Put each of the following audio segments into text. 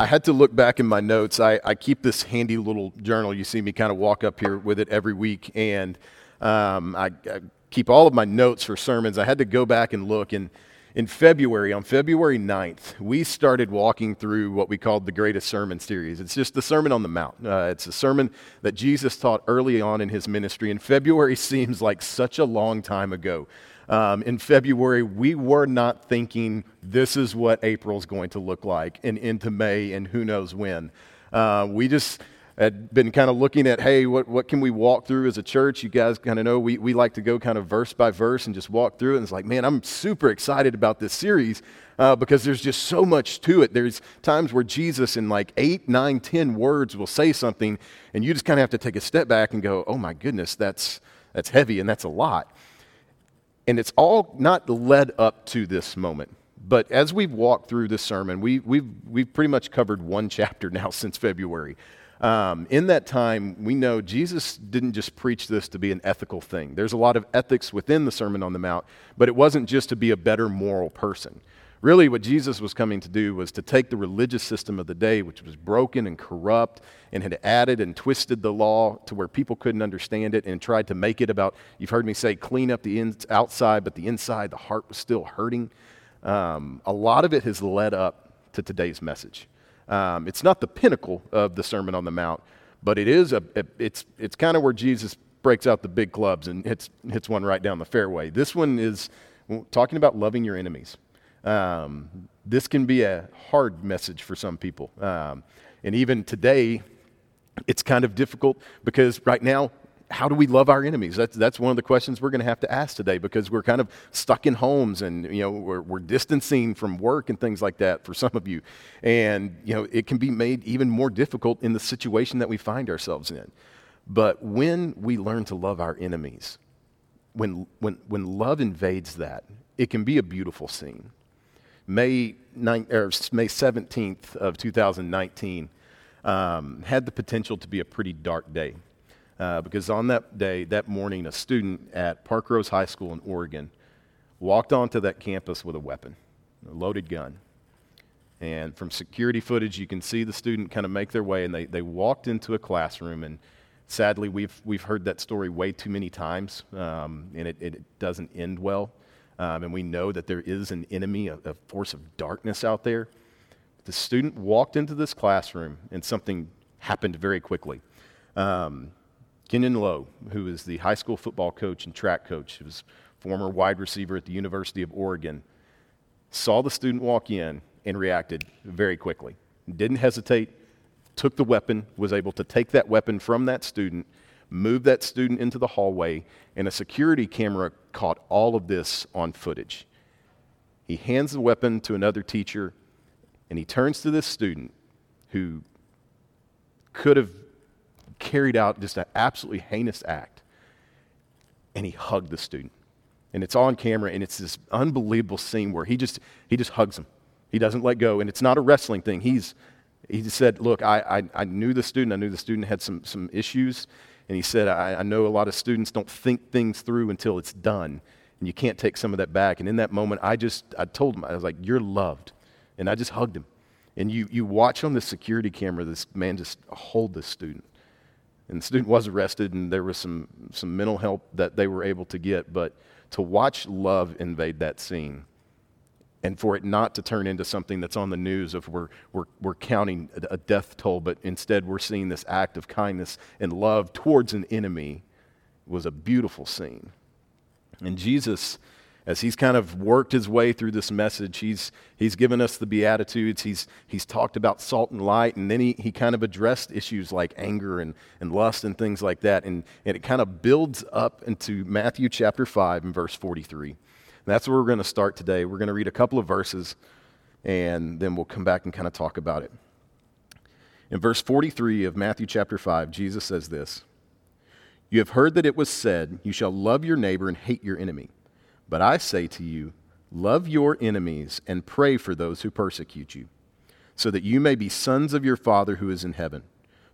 I had to look back in my notes. I, I keep this handy little journal. You see me kind of walk up here with it every week, and um, I, I, keep all of my notes for sermons. I had to go back and look. And in February, on February 9th, we started walking through what we called the Greatest Sermon series. It's just the Sermon on the Mount. Uh, it's a sermon that Jesus taught early on in his ministry, and February seems like such a long time ago. Um, in February, we were not thinking this is what April's going to look like, and into May, and who knows when. Uh, we just had been kind of looking at, hey, what, what can we walk through as a church? You guys kind of know we, we like to go kind of verse by verse and just walk through it. And it's like, man, I'm super excited about this series uh, because there's just so much to it. There's times where Jesus, in like eight, nine, ten words, will say something, and you just kind of have to take a step back and go, oh my goodness, that's, that's heavy and that's a lot. And it's all not led up to this moment. But as we've walked through this sermon, we, we've, we've pretty much covered one chapter now since February. Um, in that time, we know Jesus didn't just preach this to be an ethical thing. There's a lot of ethics within the Sermon on the Mount, but it wasn't just to be a better moral person. Really, what Jesus was coming to do was to take the religious system of the day, which was broken and corrupt and had added and twisted the law to where people couldn't understand it and tried to make it about, you've heard me say, clean up the in, outside, but the inside, the heart was still hurting. Um, a lot of it has led up to today's message. Um, it's not the pinnacle of the Sermon on the Mount, but it is a, it's, it's kind of where Jesus breaks out the big clubs and hits, hits one right down the fairway. This one is talking about loving your enemies. Um, this can be a hard message for some people. Um, and even today, it's kind of difficult because right now how do we love our enemies? That's, that's one of the questions we're going to have to ask today because we're kind of stuck in homes and, you know, we're, we're distancing from work and things like that for some of you. And, you know, it can be made even more difficult in the situation that we find ourselves in. But when we learn to love our enemies, when, when, when love invades that, it can be a beautiful scene. May, 9, or May 17th of 2019 um, had the potential to be a pretty dark day uh, because on that day, that morning, a student at Parkrose High School in Oregon walked onto that campus with a weapon, a loaded gun. And from security footage, you can see the student kind of make their way, and they, they walked into a classroom. And sadly, we've, we've heard that story way too many times, um, and it, it doesn't end well. Um, and we know that there is an enemy, a, a force of darkness out there. The student walked into this classroom, and something happened very quickly. Um, Keanon Lowe, who is the high school football coach and track coach, who was former wide receiver at the University of Oregon, saw the student walk in and reacted very quickly. Didn't hesitate, took the weapon, was able to take that weapon from that student, move that student into the hallway, and a security camera caught all of this on footage. He hands the weapon to another teacher, and he turns to this student who could have carried out just an absolutely heinous act. And he hugged the student. And it's on camera, and it's this unbelievable scene where he just, he just hugs him. He doesn't let go. And it's not a wrestling thing. He's, he just said, Look, I, I, I knew the student. I knew the student had some, some issues. And he said, I, I know a lot of students don't think things through until it's done. And you can't take some of that back. And in that moment, I just, I told him, I was like, You're loved. And I just hugged him. And you, you watch on the security camera this man just hold this student. And the student was arrested, and there was some, some mental help that they were able to get. But to watch love invade that scene and for it not to turn into something that's on the news of we're, we're, we're counting a death toll, but instead we're seeing this act of kindness and love towards an enemy was a beautiful scene. And Jesus as he's kind of worked his way through this message, he's, he's given us the Beatitudes, he's, he's talked about salt and light, and then he, he kind of addressed issues like anger and, and lust and things like that. And, and it kind of builds up into Matthew chapter 5 and verse 43. That's where we're going to start today. We're going to read a couple of verses, and then we'll come back and kind of talk about it. In verse 43 of Matthew chapter 5, Jesus says this You have heard that it was said, You shall love your neighbor and hate your enemy. But I say to you, love your enemies and pray for those who persecute you, so that you may be sons of your Father who is in heaven.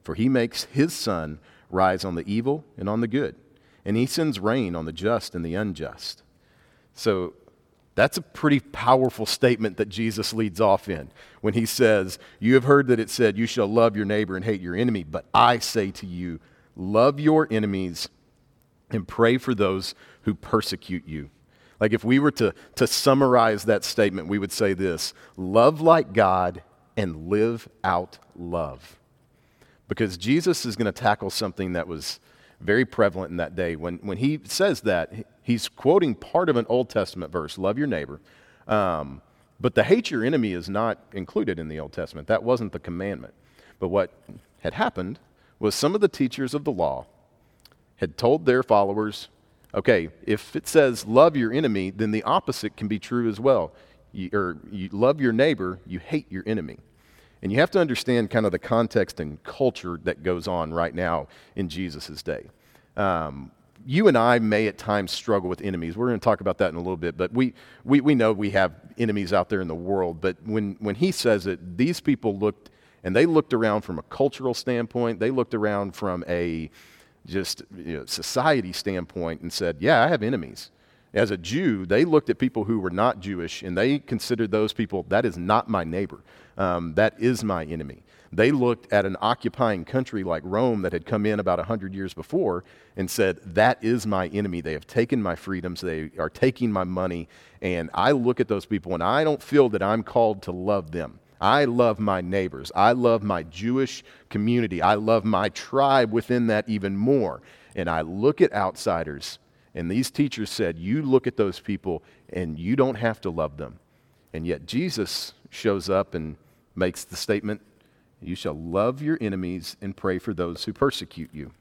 For he makes his sun rise on the evil and on the good, and he sends rain on the just and the unjust. So That's a pretty powerful statement that Jesus leads off in when he says, You have heard that it said, You shall love your neighbor and hate your enemy. But I say to you, love your enemies and pray for those who persecute you. Like if we were to, to summarize that statement, we would say this love like God and live out love. Because Jesus is going to tackle something that was very prevalent in that day. When, when he says that, he's quoting part of an Old Testament verse love your neighbor. Um, but the hate your enemy is not included in the Old Testament. That wasn't the commandment. But what had happened was some of the teachers of the law had told their followers, okay, if it says love your enemy, then the opposite can be true as well. You, or you love your neighbor, you hate your enemy. And you have to understand kind of the context and culture that goes on right now in Jesus' day. Um, you and I may at times struggle with enemies. We're going to talk about that in a little bit, but we, we, we know we have enemies out there in the world. But when, when he says it, these people looked, and they looked around from a cultural standpoint, they looked around from a just you know, society standpoint and said, Yeah, I have enemies. As a Jew, they looked at people who were not Jewish and they considered those people, that is not my neighbor. Um, that is my enemy. They looked at an occupying country like Rome that had come in about 100 years before and said, That is my enemy. They have taken my freedoms, they are taking my money. And I look at those people and I don't feel that I'm called to love them. I love my neighbors. I love my Jewish community. I love my tribe within that even more. And I look at outsiders, and these teachers said, You look at those people and you don't have to love them. And yet Jesus shows up and makes the statement, You shall love your enemies and pray for those who persecute you.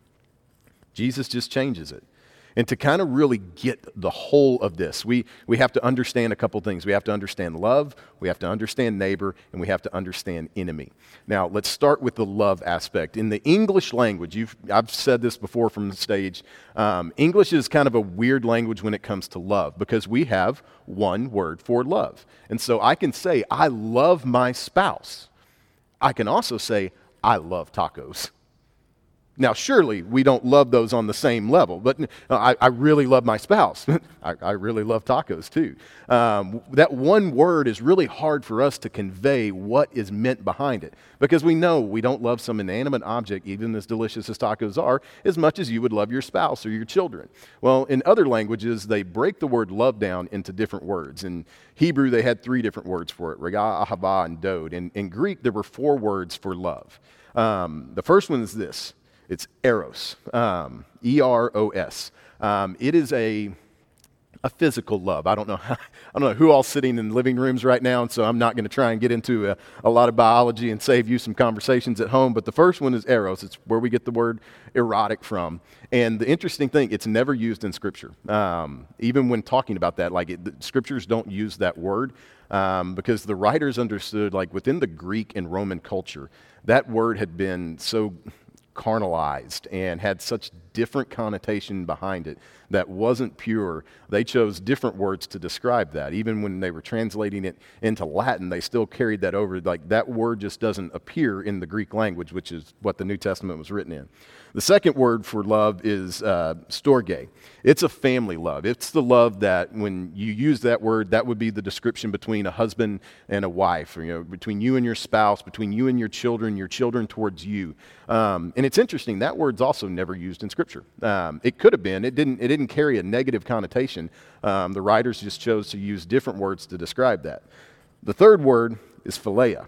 Jesus just changes it. And to kind of really get the whole of this, we, we have to understand a couple things. We have to understand love, we have to understand neighbor, and we have to understand enemy. Now, let's start with the love aspect. In the English language, you've, I've said this before from the stage, um, English is kind of a weird language when it comes to love because we have one word for love. And so I can say, I love my spouse. I can also say, I love tacos. Now, surely we don't love those on the same level, but I, I really love my spouse. I, I, really love tacos too. Um, that one word is really hard for us to convey what is meant behind it because we know we don't love some inanimate object, even as delicious as tacos are, as much as you would love your spouse or your children. Well, in other languages, they break the word love down into different words. In Hebrew, they had three different words for it regah, ahava, and dod. In, in Greek, there were four words for love. Um, the first one is this it's eros, um, E R O S. Um, it is a a physical love. I don't know. How, I don't know who all sitting in living rooms right now, and so I'm not going to try and get into a, a, lot of biology and save you some conversations at home. But the first one is eros. It's where we get the word erotic from. And the interesting thing, it's never used in Scripture. Um, even when talking about that, like it, the scriptures don't use that word um, because the writers understood, like within the Greek and Roman culture, that word had been so carnalized and had such different connotation behind it that wasn't pure. They chose different words to describe that. Even when they were translating it into Latin, they still carried that over. Like that word just doesn't appear in the Greek language, which is what the New Testament was written in. The second word for love is uh, storge. It's a family love. It's the love that when you use that word, that would be the description between a husband and a wife, or, you know, between you and your spouse, between you and your children, your children towards you. Um, and it's interesting, that word's also never used in Scripture. Um, it could have been. It didn't, it didn't carry a negative connotation. Um, the writers just chose to use different words to describe that. The third word is philia.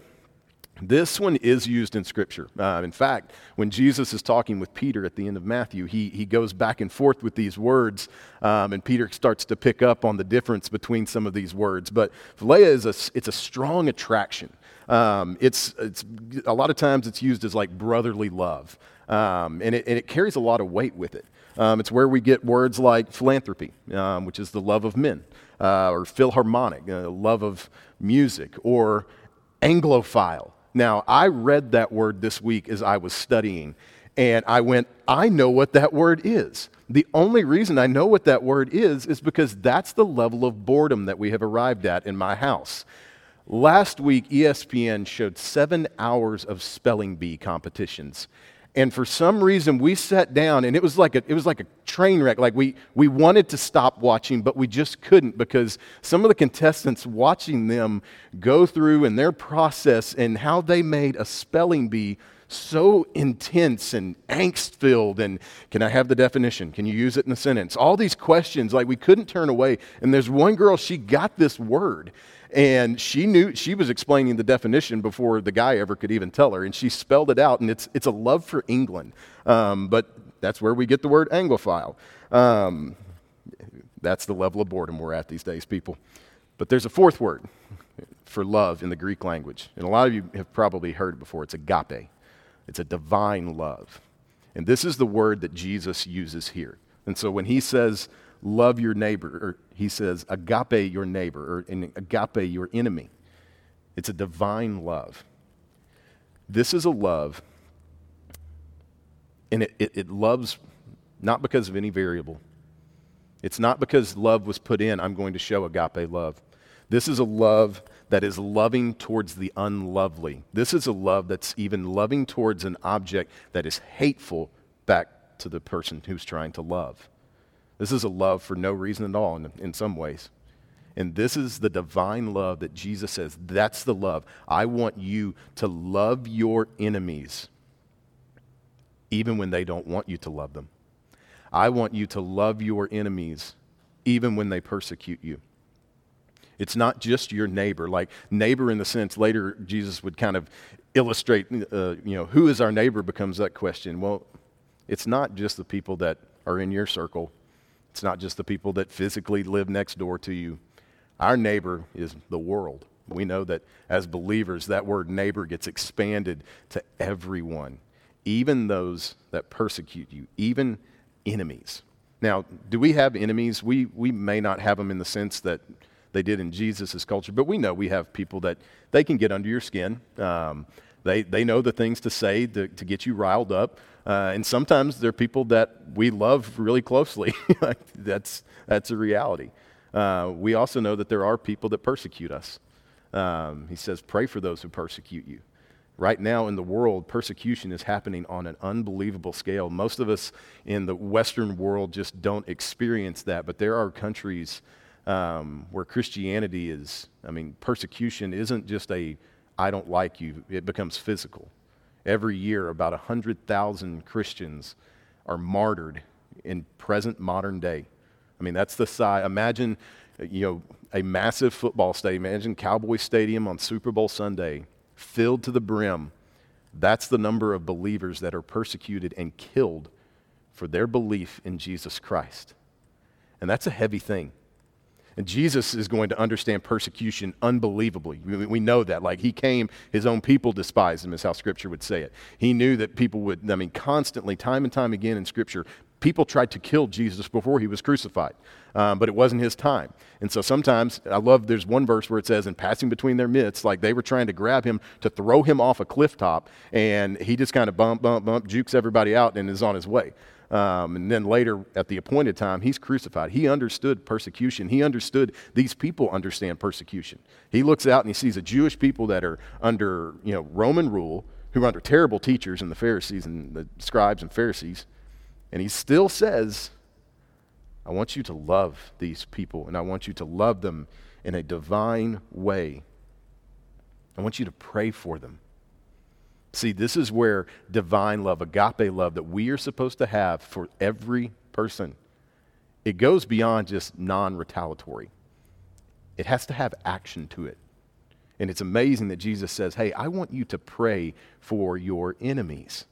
This one is used in Scripture. Uh, in fact, when Jesus is talking with Peter at the end of Matthew, he, he goes back and forth with these words, um, and Peter starts to pick up on the difference between some of these words. But philia is a, it's a strong attraction. Um, it's, it's, a lot of times it's used as like brotherly love, um, and, it, and it carries a lot of weight with it. Um, it's where we get words like philanthropy, um, which is the love of men, uh, or philharmonic, uh, love of music, or Anglophile now, I read that word this week as I was studying, and I went, I know what that word is. The only reason I know what that word is is because that's the level of boredom that we have arrived at in my house. Last week, ESPN showed seven hours of spelling bee competitions. And for some reason, we sat down, and it was like a, it was like a train wreck. Like we, we wanted to stop watching, but we just couldn't because some of the contestants watching them go through and their process and how they made a spelling bee so intense and angst filled. And can I have the definition? Can you use it in a sentence? All these questions, like we couldn't turn away. And there's one girl, she got this word. And she knew she was explaining the definition before the guy ever could even tell her. And she spelled it out. And it's, it's a love for England. Um, but that's where we get the word Anglophile. Um, that's the level of boredom we're at these days, people. But there's a fourth word for love in the Greek language. And a lot of you have probably heard it before. It's agape. It's a divine love. And this is the word that Jesus uses here. And so when he says, love your neighbor, or he says, agape your neighbor, or agape your enemy, it's a divine love. This is a love, and it, it, it loves not because of any variable. It's not because love was put in, I'm going to show agape love. This is a love that is loving towards the unlovely. This is a love that's even loving towards an object that is hateful back to the person who's trying to love. This is a love for no reason at all in, in some ways. And this is the divine love that Jesus says, that's the love. I want you to love your enemies even when they don't want you to love them. I want you to love your enemies even when they persecute you. It's not just your neighbor. Like neighbor in the sense later Jesus would kind of illustrate, uh, you know, who is our neighbor becomes that question. Well, it's not just the people that are in your circle. It's not just the people that physically live next door to you. Our neighbor is the world. We know that as believers, that word neighbor gets expanded to everyone, even those that persecute you, even enemies. Now, do we have enemies? We, we may not have them in the sense that they did in Jesus' culture. But we know we have people that they can get under your skin. Um, they, they know the things to say to, to get you riled up. Uh, and sometimes they're people that we love really closely. that's, that's a reality. Uh, we also know that there are people that persecute us. Um, he says, pray for those who persecute you. Right now in the world, persecution is happening on an unbelievable scale. Most of us in the Western world just don't experience that, but there are countries um, where Christianity is, I mean, persecution isn't just a, I don't like you, it becomes physical. Every year, about 100,000 Christians are martyred in present modern day. I mean, that's the size. Imagine, you know, a massive football stadium. Imagine Cowboy Stadium on Super Bowl Sunday, filled to the brim. That's the number of believers that are persecuted and killed for their belief in Jesus Christ. And that's a heavy thing. And Jesus is going to understand persecution unbelievably. We, we, know that. Like he came, his own people despised him, is how Scripture would say it. He knew that people would, I mean, constantly, time and time again in Scripture, people tried to kill Jesus before he was crucified, um, but it wasn't his time. And so sometimes, I love, there's one verse where it says, in passing between their midst, like they were trying to grab him to throw him off a cliff top, and he just kind of bump, bump, bump, jukes everybody out and is on his way. Um, and then later, at the appointed time, he's crucified. He understood persecution. He understood these people understand persecution. He looks out and he sees a Jewish people that are under you know, Roman rule, who are under terrible teachers and the Pharisees and the scribes and Pharisees. And he still says, I want you to love these people, and I want you to love them in a divine way. I want you to pray for them. See, this is where divine love, agape love that we are supposed to have for every person, it goes beyond just non retaliatory. It has to have action to it. And it's amazing that Jesus says, Hey, I want you to pray for your enemies.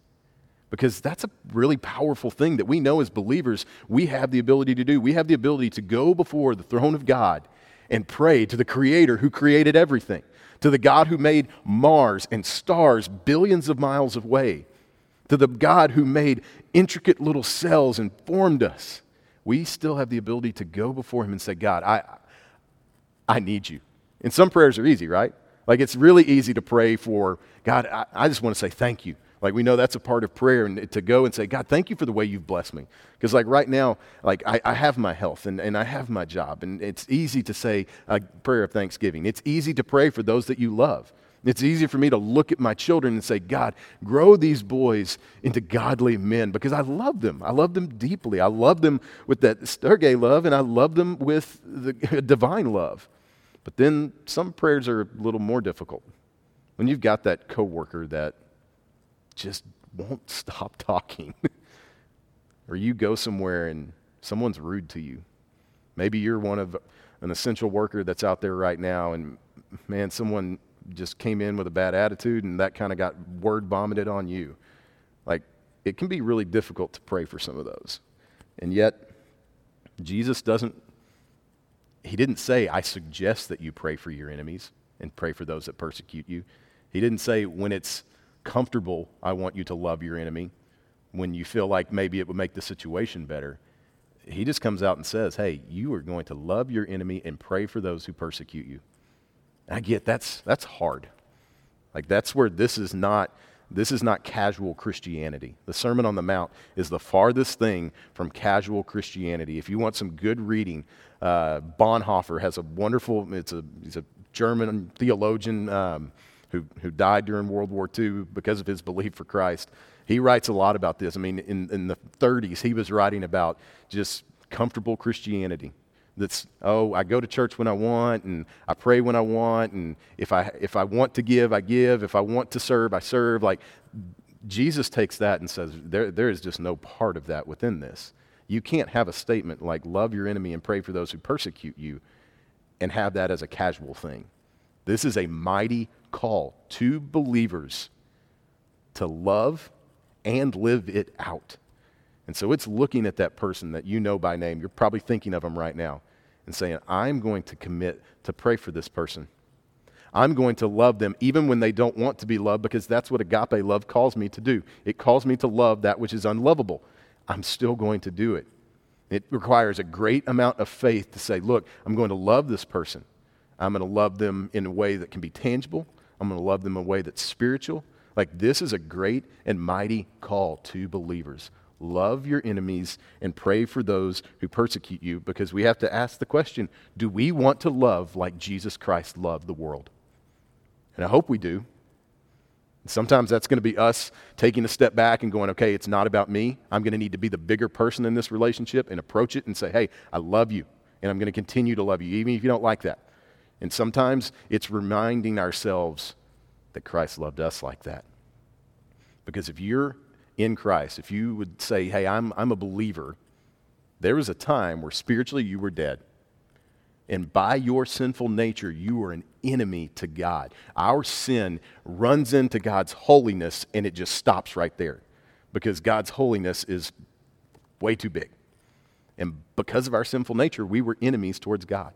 Because that's a really powerful thing that we know as believers we have the ability to do. We have the ability to go before the throne of God and pray to the Creator who created everything to the God who made Mars and stars billions of miles away, to the God who made intricate little cells and formed us, we still have the ability to go before Him and say, God, I, I need you. And some prayers are easy, right? Like it's really easy to pray for, God, I, I just want to say thank you. Like we know that's a part of prayer and to go and say, God, thank you for the way you've blessed me. Because like right now, like I, I, have my health and, and I have my job. And it's easy to say a prayer of thanksgiving. It's easy to pray for those that you love. It's easy for me to look at my children and say, God, grow these boys into godly men because I love them. I love them deeply. I love them with that Storge love and I love them with the divine love. But then some prayers are a little more difficult. When you've got that coworker that just won't stop talking, or you go somewhere and someone's rude to you. Maybe you're one of an essential worker that's out there right now, and man, someone just came in with a bad attitude and that kind of got word vomited on you. Like, it can be really difficult to pray for some of those. And yet, Jesus doesn't, he didn't say, I suggest that you pray for your enemies and pray for those that persecute you. He didn't say, when it's comfortable, I want you to love your enemy. When you feel like maybe it would make the situation better. He just comes out and says, hey, you are going to love your enemy and pray for those who persecute you. I get that's that's hard. Like that's where this is not this is not casual Christianity. The Sermon on the Mount is the farthest thing from casual Christianity. If you want some good reading, uh, Bonhoeffer has a wonderful. It's a he's a German theologian um, who who died during World War II because of his belief for Christ. He writes a lot about this. I mean, in in the 30s, he was writing about just comfortable Christianity. That's oh i go to church when i want and i pray when i want and if i if i want to give i give. If i want to serve i serve. Like jesus takes that and says there, there is just no part of that within this. You can't have a statement like love your enemy and pray for those who persecute you and have that as a casual thing this is a mighty call to believers to love and live it out and so it's looking at that person that you know by name. You're probably thinking of them right now and saying, I'm going to commit to pray for this person. I'm going to love them even when they don't want to be loved because that's what agape love calls me to do. It calls me to love that which is unlovable. I'm still going to do it. It requires a great amount of faith to say, look, I'm going to love this person. I'm going to love them in a way that can be tangible. I'm going to love them in a way that's spiritual. Like, this is a great and mighty call to believers. Love your enemies and pray for those who persecute you because we have to ask the question do we want to love like Jesus Christ loved the world? And I hope we do. Sometimes that's going to be us taking a step back and going, okay, it's not about me. I'm going to need to be the bigger person in this relationship and approach it and say, hey, I love you, and I'm going to continue to love you, even if you don't like that. And sometimes it's reminding ourselves that Christ loved us like that. Because if you're in Christ, if you would say, hey, I'm, I'm a believer, there was a time where spiritually you were dead. And by your sinful nature, you are an enemy to God. Our sin runs into God's holiness and it just stops right there because God's holiness is way too big. And because of our sinful nature, we were enemies towards God.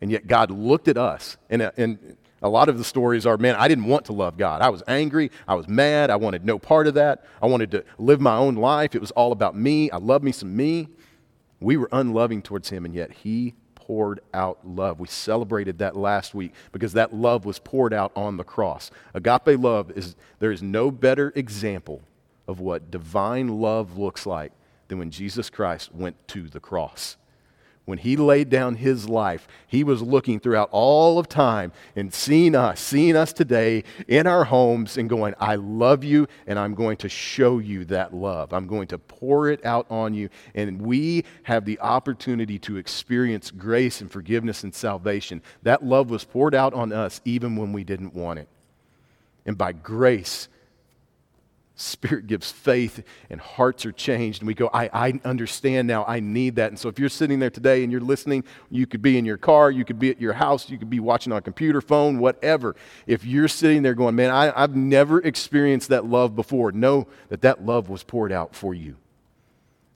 And yet God looked at us, and, uh, and a lot of the stories are, man, I didn't want to love God. I was angry. I was mad. I wanted no part of that. I wanted to live my own life. It was all about me. I love me some me. We were unloving towards Him, and yet He poured out love. We celebrated that last week because that love was poured out on the cross. Agape love is, there is no better example of what divine love looks like than when Jesus Christ went to the cross when he laid down his life, he was looking throughout all of time and seeing us, seeing us today in our homes and going, I love you and I'm going to show you that love. I'm going to pour it out on you. And we have the opportunity to experience grace and forgiveness and salvation. That love was poured out on us even when we didn't want it. And by grace, Spirit gives faith and hearts are changed. And we go, I, I understand now. I need that. And so if you're sitting there today and you're listening, you could be in your car, you could be at your house, you could be watching on a computer, phone, whatever. If you're sitting there going, man, I, I've never experienced that love before, know that that love was poured out for you.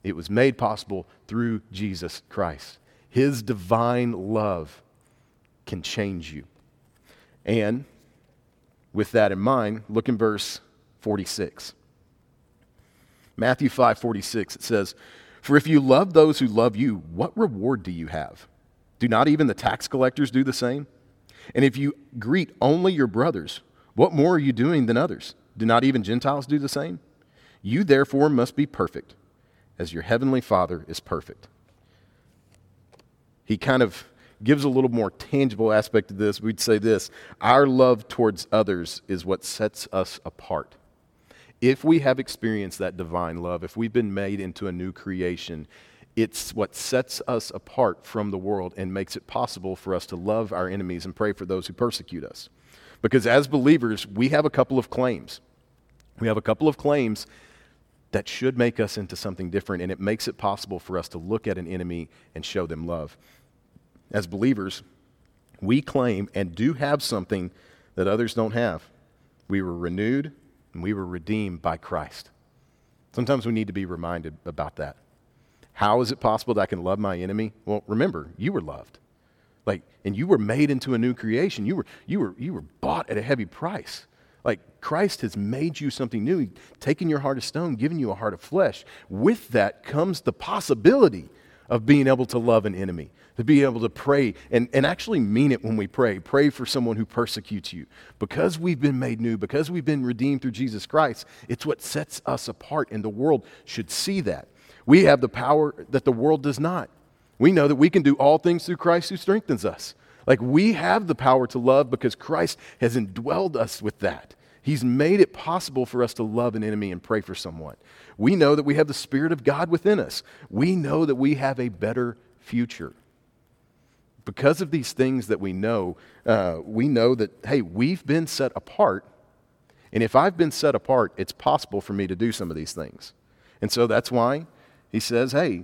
It was made possible through Jesus Christ. His divine love can change you. And with that in mind, look in verse 46. Matthew 5 46, it says, For if you love those who love you, what reward do you have? Do not even the tax collectors do the same? And if you greet only your brothers, what more are you doing than others? Do not even Gentiles do the same? You therefore must be perfect, as your heavenly Father is perfect. He kind of gives a little more tangible aspect to this, we'd say this Our love towards others is what sets us apart. If we have experienced that divine love, if we've been made into a new creation, it's what sets us apart from the world and makes it possible for us to love our enemies and pray for those who persecute us. Because as believers, we have a couple of claims. We have a couple of claims that should make us into something different, and it makes it possible for us to look at an enemy and show them love. As believers, we claim and do have something that others don't have. We were renewed and we were redeemed by Christ. Sometimes we need to be reminded about that. How is it possible that I can love my enemy? Well, remember, you were loved. Like, and you were made into a new creation. You were, you were, you were bought at a heavy price. Like Christ has made you something new, taken your heart of stone, given you a heart of flesh. With that comes the possibility of being able to love an enemy, to be able to pray and, and actually mean it when we pray. Pray for someone who persecutes you. Because we've been made new, because we've been redeemed through Jesus Christ, it's what sets us apart, and the world should see that. We have the power that the world does not. We know that we can do all things through Christ who strengthens us. Like we have the power to love because Christ has indwelled us with that. He's made it possible for us to love an enemy and pray for someone. We know that we have the Spirit of God within us. We know that we have a better future. Because of these things that we know, uh, we know that, hey, we've been set apart. And if I've been set apart, it's possible for me to do some of these things. And so that's why he says, hey,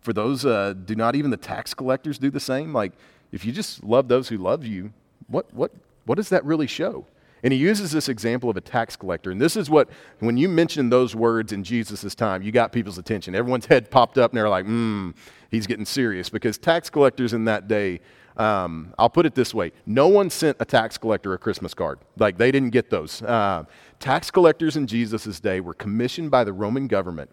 for those, uh, do not even the tax collectors do the same? Like, if you just love those who love you, what, what, what does that really show? And he uses this example of a tax collector. And this is what, when you mention those words in Jesus' time, you got people's attention. Everyone's head popped up and they're like, hmm, he's getting serious. Because tax collectors in that day, um, I'll put it this way no one sent a tax collector a Christmas card. Like, they didn't get those. Uh, tax collectors in Jesus' day were commissioned by the Roman government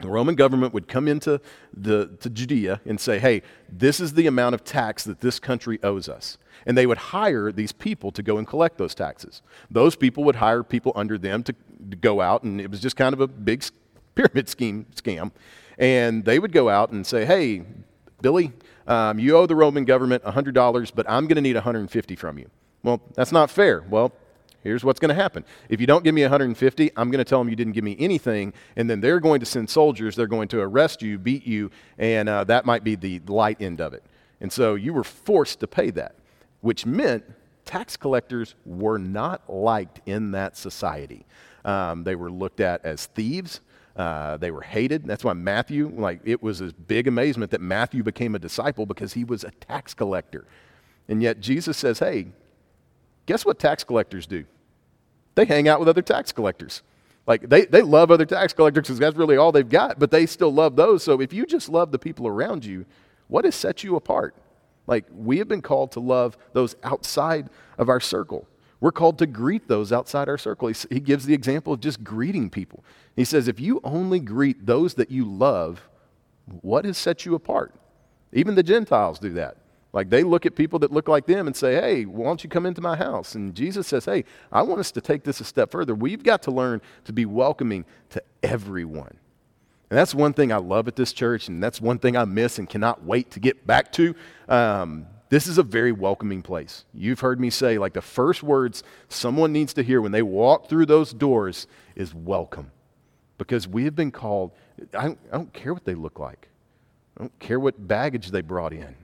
the Roman government would come into the, to Judea and say, hey, this is the amount of tax that this country owes us. And they would hire these people to go and collect those taxes. Those people would hire people under them to, to go out, and it was just kind of a big pyramid scheme scam. And they would go out and say, hey, Billy, um, you owe the Roman government $100, but I'm going to need 150 from you. Well, that's not fair. Well, Here's what's going to happen. If you don't give me 150, I'm going to tell them you didn't give me anything, and then they're going to send soldiers. They're going to arrest you, beat you, and uh, that might be the light end of it. And so you were forced to pay that, which meant tax collectors were not liked in that society. Um, they were looked at as thieves. Uh, they were hated. That's why Matthew, like, it was a big amazement that Matthew became a disciple because he was a tax collector. And yet Jesus says, hey, guess what tax collectors do? They hang out with other tax collectors. Like they, they love other tax collectors because that's really all they've got, but they still love those. So if you just love the people around you, what has set you apart? Like we have been called to love those outside of our circle. We're called to greet those outside our circle. He, he gives the example of just greeting people. He says, if you only greet those that you love, what has set you apart? Even the Gentiles do that. Like they look at people that look like them and say, hey, why don't you come into my house? And Jesus says, hey, I want us to take this a step further. We've got to learn to be welcoming to everyone. And that's one thing I love at this church, and that's one thing I miss and cannot wait to get back to. Um, this is a very welcoming place. You've heard me say, like, the first words someone needs to hear when they walk through those doors is welcome. Because we have been called, I I don't care what they look like, I don't care what baggage they brought in.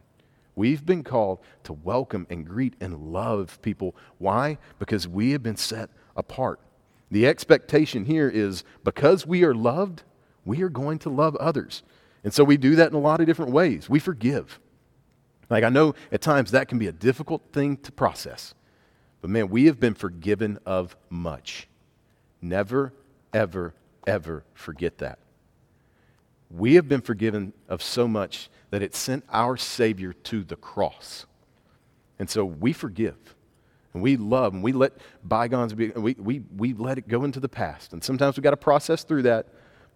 We've been called to welcome and greet and love people. Why? Because we have been set apart. The expectation here is because we are loved, we are going to love others. And so we do that in a lot of different ways. We forgive. Like I know at times that can be a difficult thing to process. But man, we have been forgiven of much. Never, ever, ever forget that. We have been forgiven of so much that it sent our Savior to the cross. And so we forgive and we love and we let bygones be, we, we, we let it go into the past. And sometimes we've got to process through that.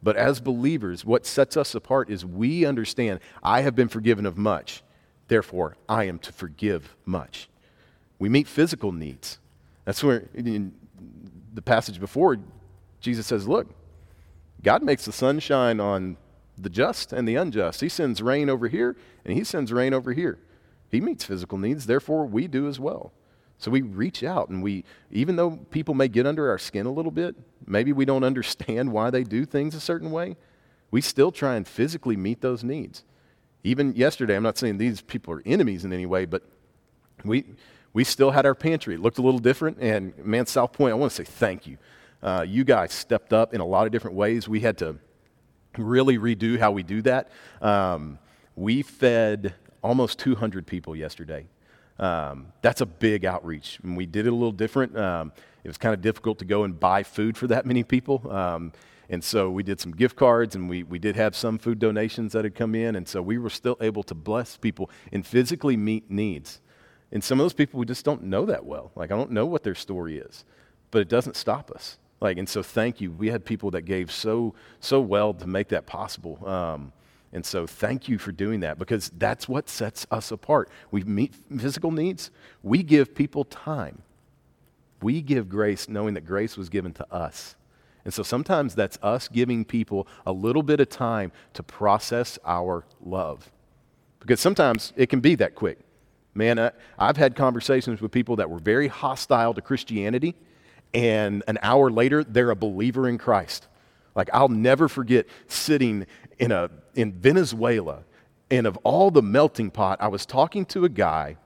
But as believers, what sets us apart is we understand I have been forgiven of much. Therefore, I am to forgive much. We meet physical needs. That's where in the passage before, Jesus says, Look, God makes the sun shine on the just and the unjust. He sends rain over here, and he sends rain over here. He meets physical needs, therefore we do as well. So we reach out and we, even though people may get under our skin a little bit, maybe we don't understand why they do things a certain way, we still try and physically meet those needs. Even yesterday, I'm not saying these people are enemies in any way, but we, we still had our pantry. It looked a little different. And man, South Point, I want to say thank you. Uh, you guys stepped up in a lot of different ways. We had to really redo how we do that. Um, we fed almost 200 people yesterday. Um, that's a big outreach. And we did it a little different. Um, it was kind of difficult to go and buy food for that many people. Um, and so we did some gift cards and we, we did have some food donations that had come in. And so we were still able to bless people and physically meet needs. And some of those people we just don't know that well. Like, I don't know what their story is, but it doesn't stop us. Like, and so thank you. We had people that gave so, so well to make that possible. Um, and so thank you for doing that because that's what sets us apart. We meet physical needs, we give people time. We give grace knowing that grace was given to us. And so sometimes that's us giving people a little bit of time to process our love. Because sometimes it can be that quick. Man, I, I've had conversations with people that were very hostile to Christianity, and an hour later, they're a believer in Christ. Like, I'll never forget sitting in, a, in Venezuela, and of all the melting pot, I was talking to a guy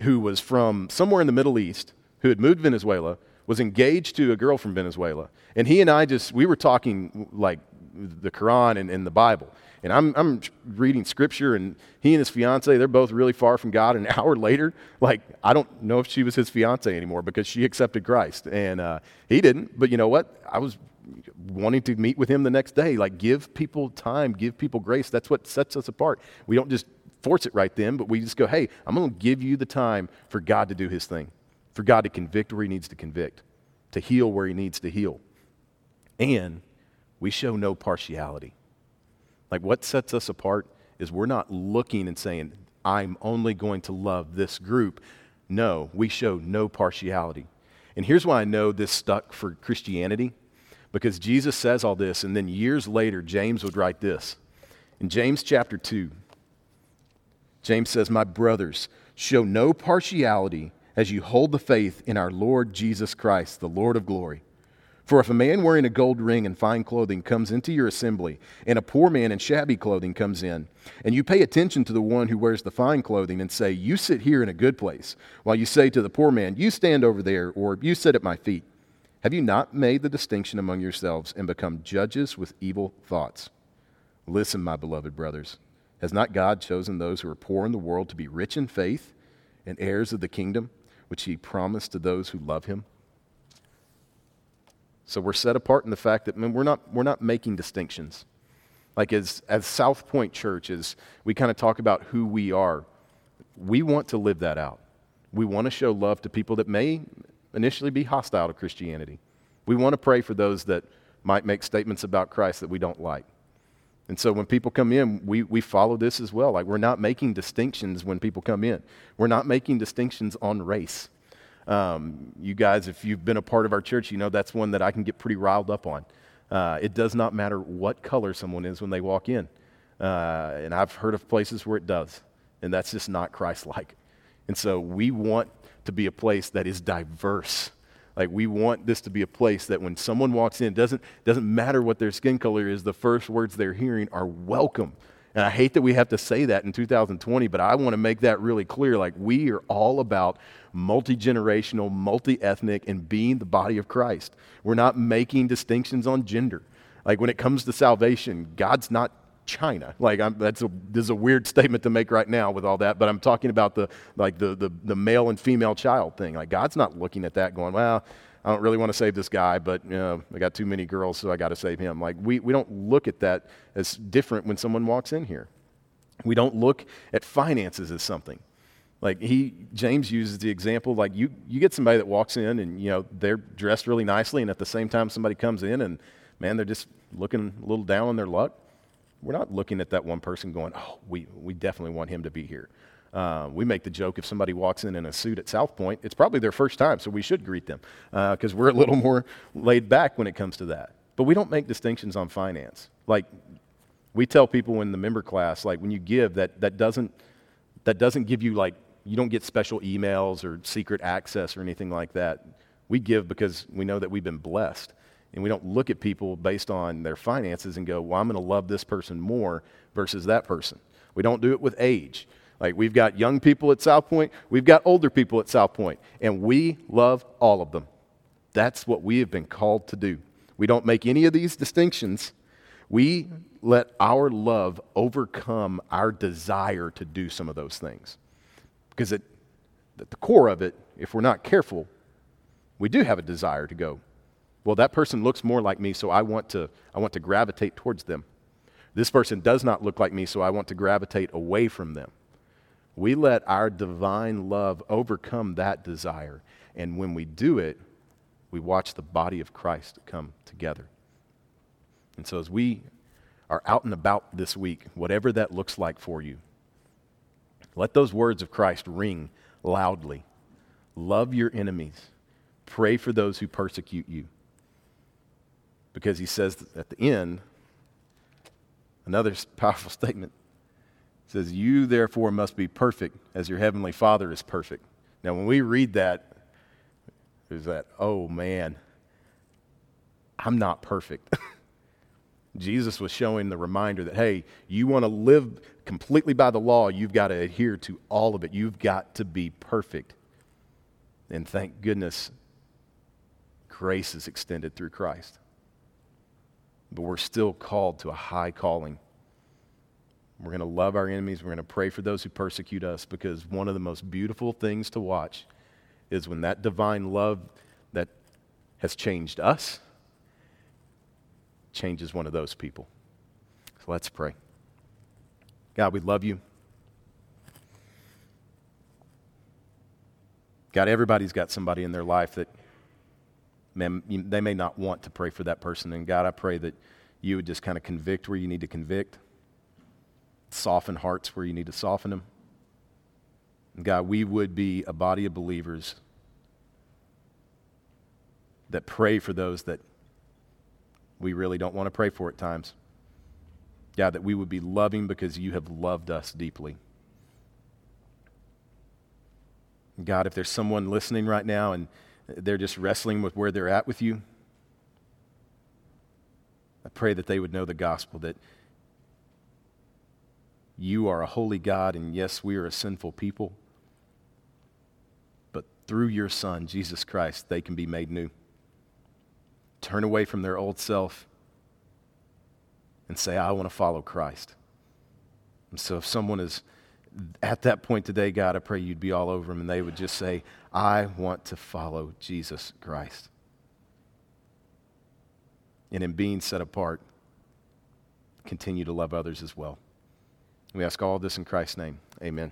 who was from somewhere in the Middle East, who had moved to Venezuela, was engaged to a girl from Venezuela. And he and I just, we were talking like the Quran and, and the Bible. And I'm, I'm reading scripture, and he and his fiance, they're both really far from God. An hour later, like, I don't know if she was his fiance anymore because she accepted Christ. And uh, he didn't. But you know what? I was wanting to meet with him the next day. Like, give people time, give people grace. That's what sets us apart. We don't just force it right then, but we just go, hey, I'm going to give you the time for God to do his thing, for God to convict where he needs to convict, to heal where he needs to heal. And we show no partiality. Like, what sets us apart is we're not looking and saying, I'm only going to love this group. No, we show no partiality. And here's why I know this stuck for Christianity because Jesus says all this, and then years later, James would write this. In James chapter 2, James says, My brothers, show no partiality as you hold the faith in our Lord Jesus Christ, the Lord of glory. For if a man wearing a gold ring and fine clothing comes into your assembly, and a poor man in shabby clothing comes in, and you pay attention to the one who wears the fine clothing and say, You sit here in a good place, while you say to the poor man, You stand over there, or You sit at my feet, have you not made the distinction among yourselves and become judges with evil thoughts? Listen, my beloved brothers. Has not God chosen those who are poor in the world to be rich in faith and heirs of the kingdom, which he promised to those who love him? So we're set apart in the fact that man, we're, not, we're not making distinctions. Like as, as South Point Church, as we kind of talk about who we are, we want to live that out. We want to show love to people that may initially be hostile to Christianity. We want to pray for those that might make statements about Christ that we don't like. And so when people come in, we, we follow this as well. Like we're not making distinctions when people come in. We're not making distinctions on race. Um, you guys, if you've been a part of our church, you know that's one that I can get pretty riled up on. Uh, it does not matter what color someone is when they walk in. Uh, and I've heard of places where it does. And that's just not Christ like. And so we want to be a place that is diverse. Like we want this to be a place that when someone walks in, doesn't doesn't matter what their skin color is, the first words they're hearing are welcome. And I hate that we have to say that in 2020, but I want to make that really clear. Like, we are all about multi generational, multi ethnic, and being the body of Christ. We're not making distinctions on gender. Like, when it comes to salvation, God's not China. Like, I'm, that's a, this is a weird statement to make right now with all that, but I'm talking about the, like, the, the, the male and female child thing. Like, God's not looking at that going, well, I don't really want to save this guy, but you know, I got too many girls, so I got to save him. Like, we, we don't look at that as different when someone walks in here. We don't look at finances as something. Like he, James uses the example, like you, you get somebody that walks in and, you know, they're dressed really nicely, and at the same time somebody comes in and, man, they're just looking a little down on their luck. We're not looking at that one person going, oh, we, we definitely want him to be here. Uh, we make the joke if somebody walks in in a suit at South Point, it's probably their first time, so we should greet them because uh, we're a little more laid back when it comes to that. But we don't make distinctions on finance. Like we tell people in the member class, like when you give, that, that doesn't that doesn't give you like, you don't get special emails or secret access or anything like that. We give because we know that we've been blessed. And we don't look at people based on their finances and go, well, I'm going to love this person more versus that person. We don't do it with age. Like we've got young people at South Point, we've got older people at South Point, and we love all of them. That's what we have been called to do. We don't make any of these distinctions. We let our love overcome our desire to do some of those things. Because at the core of it, if we're not careful, we do have a desire to go, well, that person looks more like me, so I want to, I want to gravitate towards them. This person does not look like me, so I want to gravitate away from them. We let our divine love overcome that desire. And when we do it, we watch the body of Christ come together. And so as we are out and about this week, whatever that looks like for you, let those words of Christ ring loudly. Love your enemies. Pray for those who persecute you. Because he says at the end, another powerful statement says, You therefore must be perfect as your heavenly Father is perfect. Now, when we read that, there's that, oh man, I'm not perfect. Jesus was showing the reminder that, hey, you want to live completely by the law, you've got to adhere to all of it. You've got to be perfect. And thank goodness, grace is extended through Christ. But we're still called to a high calling. We're going to love our enemies. We're going to pray for those who persecute us because one of the most beautiful things to watch is when that divine love that has changed us changes one of those people. So let's pray. God, we love you. God, everybody's got somebody in their life that man, they may not want to pray for that person. And God, I pray that you would just kind of convict where you need to convict, soften hearts where you need to soften them. And God, we would be a body of believers that pray for those that we really don't want to pray for at times. God, that we would be loving because you have loved us deeply. God, if there's someone listening right now and they're just wrestling with where they're at with you, I pray that they would know the gospel that you are a holy God, and yes, we are a sinful people, but through your Son, Jesus Christ, they can be made new turn away from their old self and say, I want to follow Christ. And so if someone is at that point today, God, I pray you'd be all over them and they would just say, I want to follow Jesus Christ. And in being set apart, continue to love others as well. We ask all this in Christ's name. Amen.